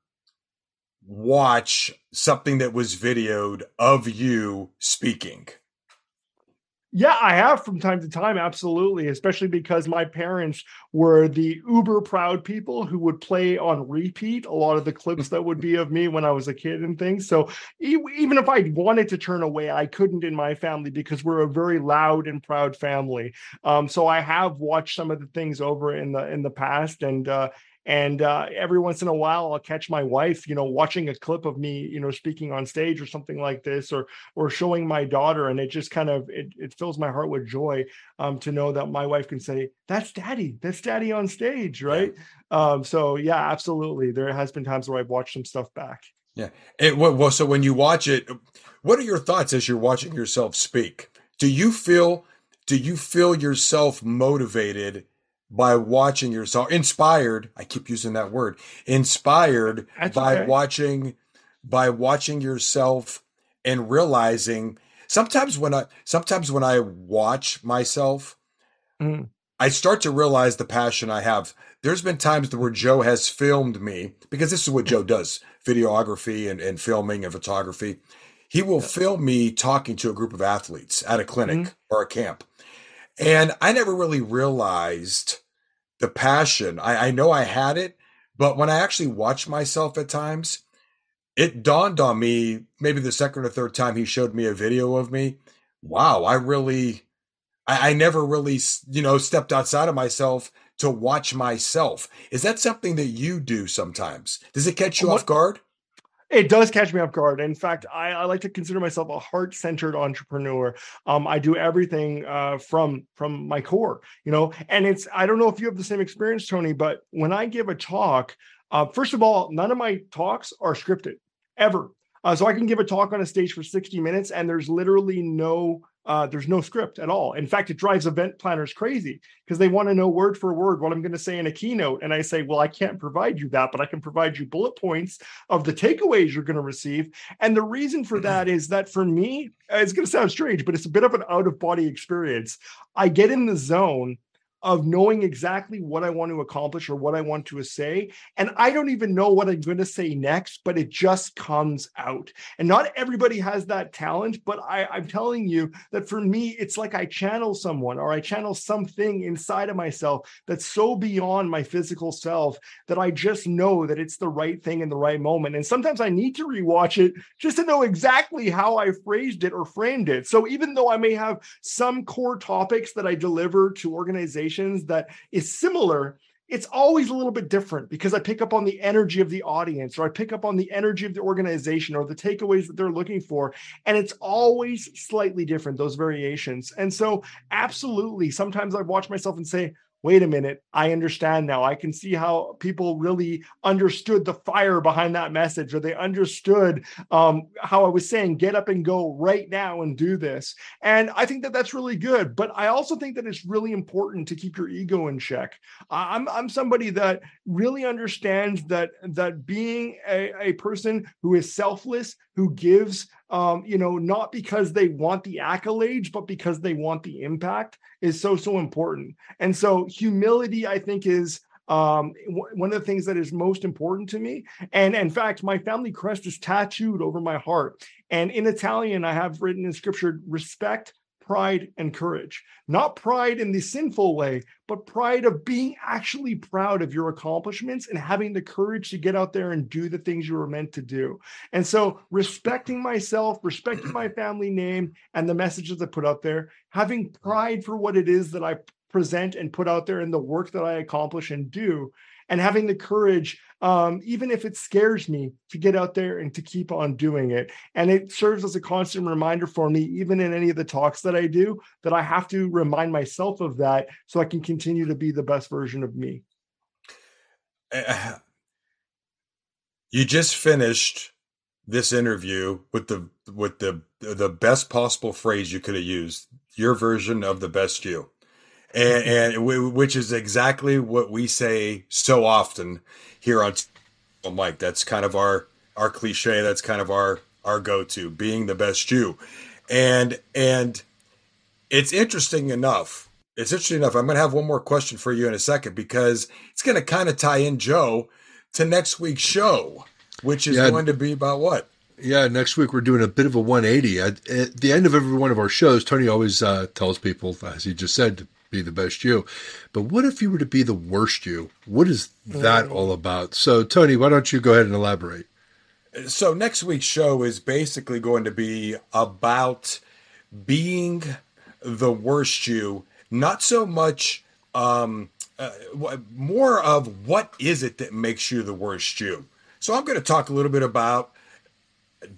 watch something that was videoed of you speaking? Yeah, I have from time to time, absolutely, especially because my parents were the uber proud people who would play on repeat a lot of the clips that would be of me when I was a kid and things. So even if I wanted to turn away, I couldn't in my family because we're a very loud and proud family. Um, so I have watched some of the things over in the in the past, and uh, and uh, every once in a while, I'll catch my wife, you know, watching a clip of me, you know, speaking on stage or something like this, or or showing my daughter, and it just kind of it, it fills my heart with joy um, to know that my wife can say, "That's Daddy, that's Daddy on stage," right? Yeah. Um, so yeah, absolutely. There has been times where I've watched some stuff back. Yeah. It, well, so when you watch it, what are your thoughts as you're watching yourself speak? Do you feel do you feel yourself motivated? By watching yourself inspired i keep using that word inspired That's by okay. watching by watching yourself and realizing sometimes when i sometimes when i watch myself mm. i start to realize the passion i have there's been times where joe has filmed me because this is what joe does videography and, and filming and photography he will film me talking to a group of athletes at a clinic mm. or a camp and I never really realized the passion. I, I know I had it, but when I actually watched myself at times, it dawned on me maybe the second or third time he showed me a video of me. Wow, I really, I, I never really, you know, stepped outside of myself to watch myself. Is that something that you do sometimes? Does it catch you what, off guard? It does catch me off guard. In fact, I, I like to consider myself a heart-centered entrepreneur. Um, I do everything uh, from from my core, you know. And it's I don't know if you have the same experience, Tony, but when I give a talk, uh, first of all, none of my talks are scripted ever. Uh, so I can give a talk on a stage for 60 minutes and there's literally no uh, there's no script at all. In fact, it drives event planners crazy because they want to know word for word what I'm going to say in a keynote. And I say, well, I can't provide you that, but I can provide you bullet points of the takeaways you're going to receive. And the reason for that is that for me, it's going to sound strange, but it's a bit of an out of body experience. I get in the zone of knowing exactly what I want to accomplish or what I want to say. And I don't even know what I'm going to say next, but it just comes out. And not everybody has that talent, but I, am telling you that for me, it's like I channel someone or I channel something inside of myself that's so beyond my physical self that I just know that it's the right thing in the right moment. And sometimes I need to rewatch it just to know exactly how I phrased it or framed it. So even though I may have some core topics that I deliver to organizations, conversations that is similar it's always a little bit different because I pick up on the energy of the audience or I pick up on the energy of the organization or the takeaways that they're looking for. And it's always slightly different, those variations. And so, absolutely, sometimes I watch myself and say, wait a minute, I understand now. I can see how people really understood the fire behind that message, or they understood um, how I was saying, get up and go right now and do this. And I think that that's really good. But I also think that it's really important to keep your ego in check. I'm, I'm somebody that really understands that, that being a, a person who is selfless, who gives um, you know, not because they want the accolades, but because they want the impact is so, so important. And so humility, I think, is um, one of the things that is most important to me. And in fact, my family crest is tattooed over my heart. And in Italian, I have written in scripture, respect pride and courage. Not pride in the sinful way, but pride of being actually proud of your accomplishments and having the courage to get out there and do the things you were meant to do. And so, respecting myself, respecting my family name and the messages I put out there, having pride for what it is that I present and put out there in the work that I accomplish and do, and having the courage, um, even if it scares me, to get out there and to keep on doing it. And it serves as a constant reminder for me, even in any of the talks that I do, that I have to remind myself of that so I can continue to be the best version of me. *sighs* You just finished this interview with the with the the best possible phrase you could have used. Your version of the best you and, and which is exactly what we say so often here on Mic. That's kind of our our cliche. That's kind of our our go to being the best you, and and it's interesting enough. It's interesting enough. I'm going to have one more question for you in a second because it's going to kind of tie in Joe to next week's show, which is yeah. going to be about what? Yeah, next week we're doing a bit of a 180. At, at the end of every one of our shows, Tony always uh, tells people, as he just said, be the best you. But what if you were to be the worst you? What is that mm. all about? So, Tony, why don't you go ahead and elaborate? So, next week's show is basically going to be about being the worst you, not so much um, uh, more of what is it that makes you the worst you. So, I'm going to talk a little bit about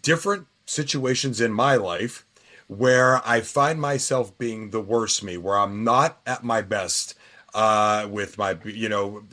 different situations in my life where I find myself being the worst me, where I'm not at my best uh, with my, you know,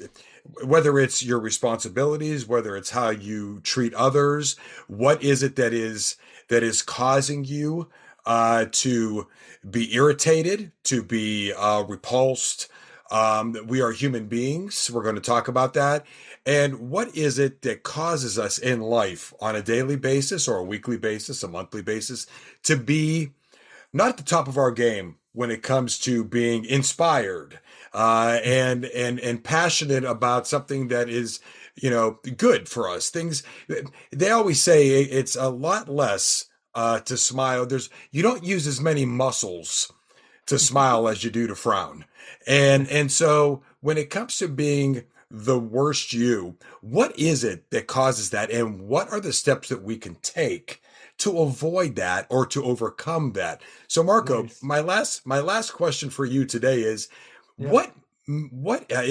whether it's your responsibilities, whether it's how you treat others, what is it that is that is causing you uh, to be irritated, to be uh, repulsed. Um, we are human beings. We're going to talk about that. And what is it that causes us in life on a daily basis or a weekly basis, a monthly basis, to be not at the top of our game when it comes to being inspired uh, and and and passionate about something that is you know good for us? Things they always say it's a lot less uh, to smile. There's you don't use as many muscles to smile as you do to frown, and and so when it comes to being the worst you. What is it that causes that? And what are the steps that we can take to avoid that or to overcome that? So Marco, nice. my last my last question for you today is yeah. what what uh,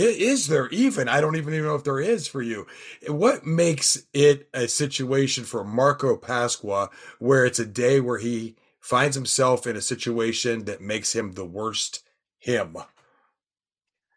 there even i don't even know if there is for you what makes it a situation for marco pasqua where it's a day where he finds himself in a situation that makes him the worst him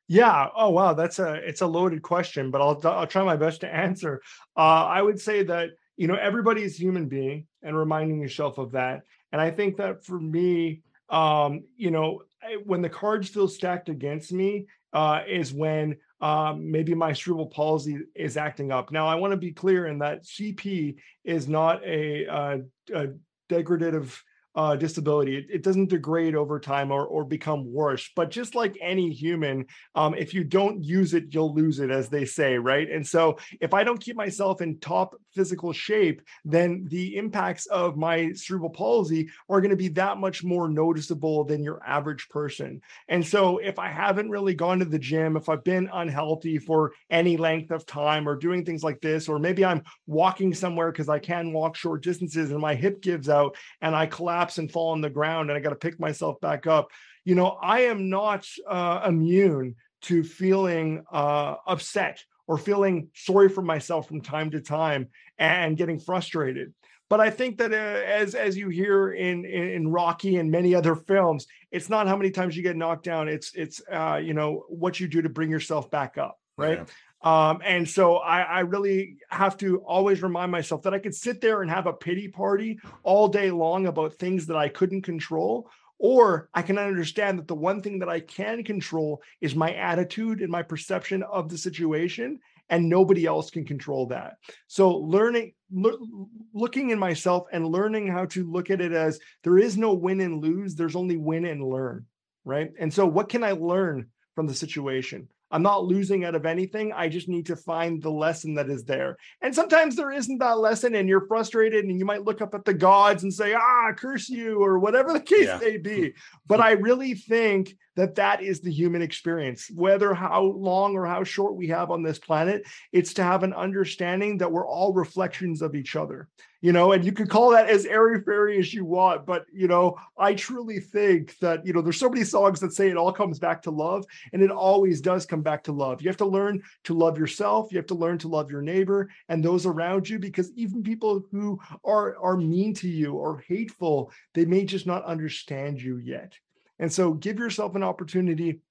yeah. Oh wow, that's a it's a loaded question, but I'll I'll try my best to answer. Uh, I would say that you know, everybody is human being and reminding yourself of that. And I think that for me, um, you know, when the cards feel stacked against me, uh, is when um, maybe my cerebral palsy is acting up. Now, I want to be clear in that CP is not a, uh, a degradative uh, disability. It, it, doesn't degrade over time or, or become worse. But just like any human, um, if you don't use it, you'll lose it, as they say, right? And so if I don't keep myself in top physical shape, then the impacts of my cerebral palsy are going to be that much more noticeable than your average person. And so if I haven't really gone to the gym, if I've been unhealthy for any length of time or doing things like this, or maybe I'm walking somewhere because I can walk short distances and my hip gives out and I collapse collapse and fall on the ground and I got to pick myself back up. You know, I am not uh, immune to feeling uh, upset or feeling sorry for myself from time to time and getting frustrated. But I think that uh, as as you hear in, in, in Rocky and many other films, it's not how many times you get knocked down. It's it's uh, you know what you do to bring yourself back up, right? Yeah. Um, and so I, I, really have to always remind myself that I could sit there and have a pity party all day long about things that I couldn't control. Or I can understand that the one thing that I can control is my attitude and my perception of the situation, and nobody else can control that. So, learning, lo- looking in myself and learning how to look at it as there is no win and lose, there's only win and learn, right? And so, what can I learn from the situation? I'm not losing out of anything. I just need to find the lesson that is there. And sometimes there isn't that lesson, and you're frustrated, and you might look up at the gods and say, ah, curse you, or whatever the case yeah. may be. *laughs* But I really think that that is the human experience. Whether how long or how short we have on this planet it's to have an understanding that we're all reflections of each other you know and you can call that as airy fairy as you want but you know i truly think that you know there's so many songs that say it all comes back to love and it always does come back to love. You have to learn to love yourself you have to learn to love your neighbor and those around you because even people who are are mean to you or hateful they may just not understand you yet and so give yourself an opportunity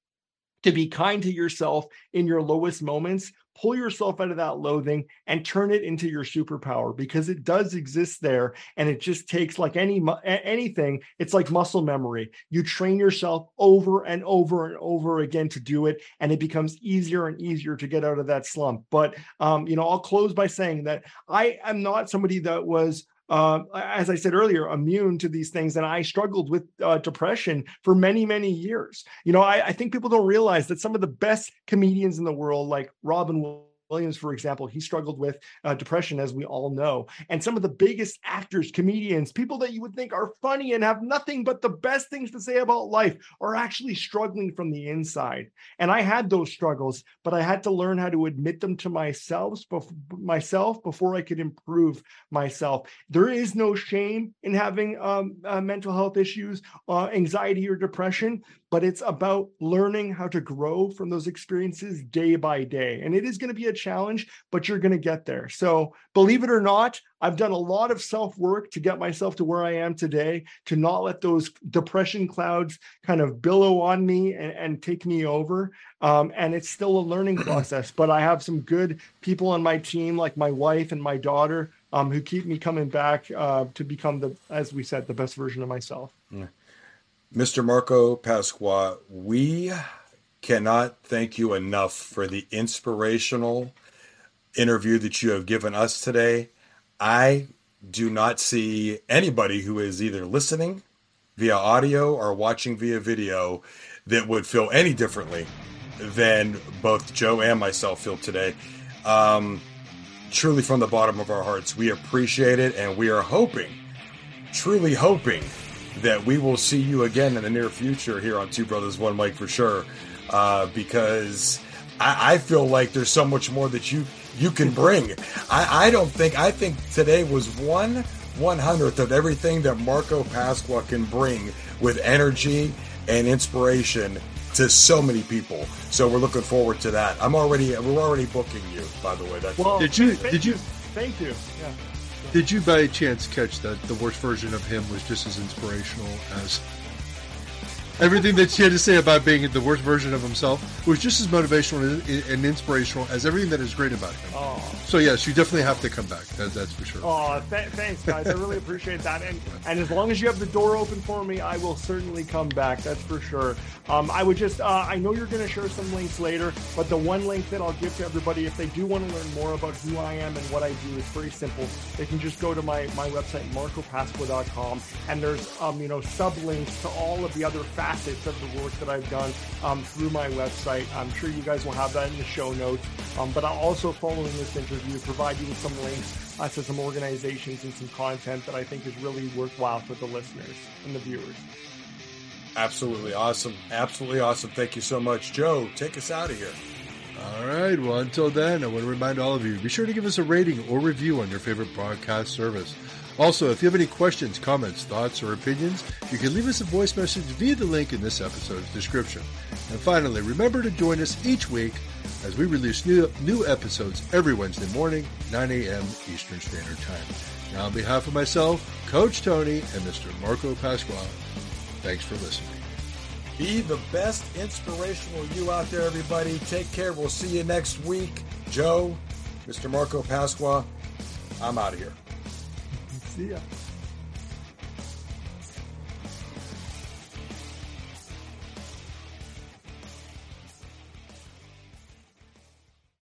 to be kind to yourself in your lowest moments. Pull yourself out of that loathing and turn it into your superpower because it does exist there. And it just takes like any anything, it's like muscle memory. You train yourself over and over and over again to do it, and it becomes easier and easier to get out of that slump. But um, you know, I'll close by saying that I am not somebody that was uh, as I said earlier, immune to these things. And I struggled with uh, depression for many, many years. You know, I, I, think people don't realize that some of the best comedians in the world, like Robin Williams, for example, he struggled with uh, depression, as we all know. And some of the biggest actors, comedians, people that you would think are funny and have nothing but the best things to say about life are actually struggling from the inside. And I had those struggles, but I had to learn how to admit them to myself, myself before I could improve myself. There is no shame in having um, uh, mental health issues, uh, anxiety, or depression but it's about learning how to grow from those experiences day by day. And it is going to be a challenge, but you're going to get there. So, believe it or not, I've done a lot of self work to get myself to where I am today, to not let those depression clouds kind of billow on me and, and take me over. Um, and it's still a learning *clears throat* process, but I have some good people on my team, like my wife and my daughter, um, who keep me coming back uh, to become the, as we said, the best version of myself. Yeah. Mr. Marco Pasqua, we cannot thank you enough for the inspirational interview that you have given us today. I do not see anybody who is either listening via audio or watching via video that would feel any differently than both Joe and myself feel today. Um, truly, from the bottom of our hearts, we appreciate it and we are hoping, truly hoping, that we will see you again in the near future here on Two Brothers One Mic for sure, uh, because I, I, feel like there's so much more that you you can bring. I, I don't think I think today was one one hundredth of everything that Marco Pasqua can bring with energy and inspiration to so many people. So we're looking forward to that. I'm already we're already booking you. By the way, that's well, did you did you thank you. Yeah. Did you by chance catch that the worst version of him was just as inspirational as Everything that she had to say about being the worst version of himself was just as motivational and inspirational as everything that is great about him. Oh. So yes, you definitely have to come back. That, that's for sure. Oh, th- thanks, guys. I really appreciate that. And and as long as you have the door open for me, I will certainly come back. That's for sure. Um, I would just, uh, I know you're going to share some links later, but the one link that I'll give to everybody, if they do want to learn more about who I am and what I do, is very simple. They can just go to my my website marcopasqua.com, and there's um, you know sub links to all of the other facets of the work that I've done um, through my website. I'm sure you guys will have that in the show notes. Um, but I'll also, following this interview, provide you with some links uh, to some organizations and some content that I think is really worthwhile for the listeners and the viewers. Absolutely awesome. Absolutely awesome. Thank you so much. Joe, take us out of here. All right. Well, until then, I want to remind all of you be sure to give us a rating or review on your favorite broadcast service. Also, if you have any questions, comments, thoughts, or opinions, you can leave us a voice message via the link in this episode's description. And finally, remember to join us each week as we release new, new episodes every Wednesday morning, 9 a.m. Eastern Standard Time. Now, on behalf of myself, Coach Tony, and Mr. Marco Pasqua, thanks for listening. Be the best inspirational you out there, everybody. Take care. We'll see you next week. Joe, Mr. Marco Pasqua, I'm out of here. See ya.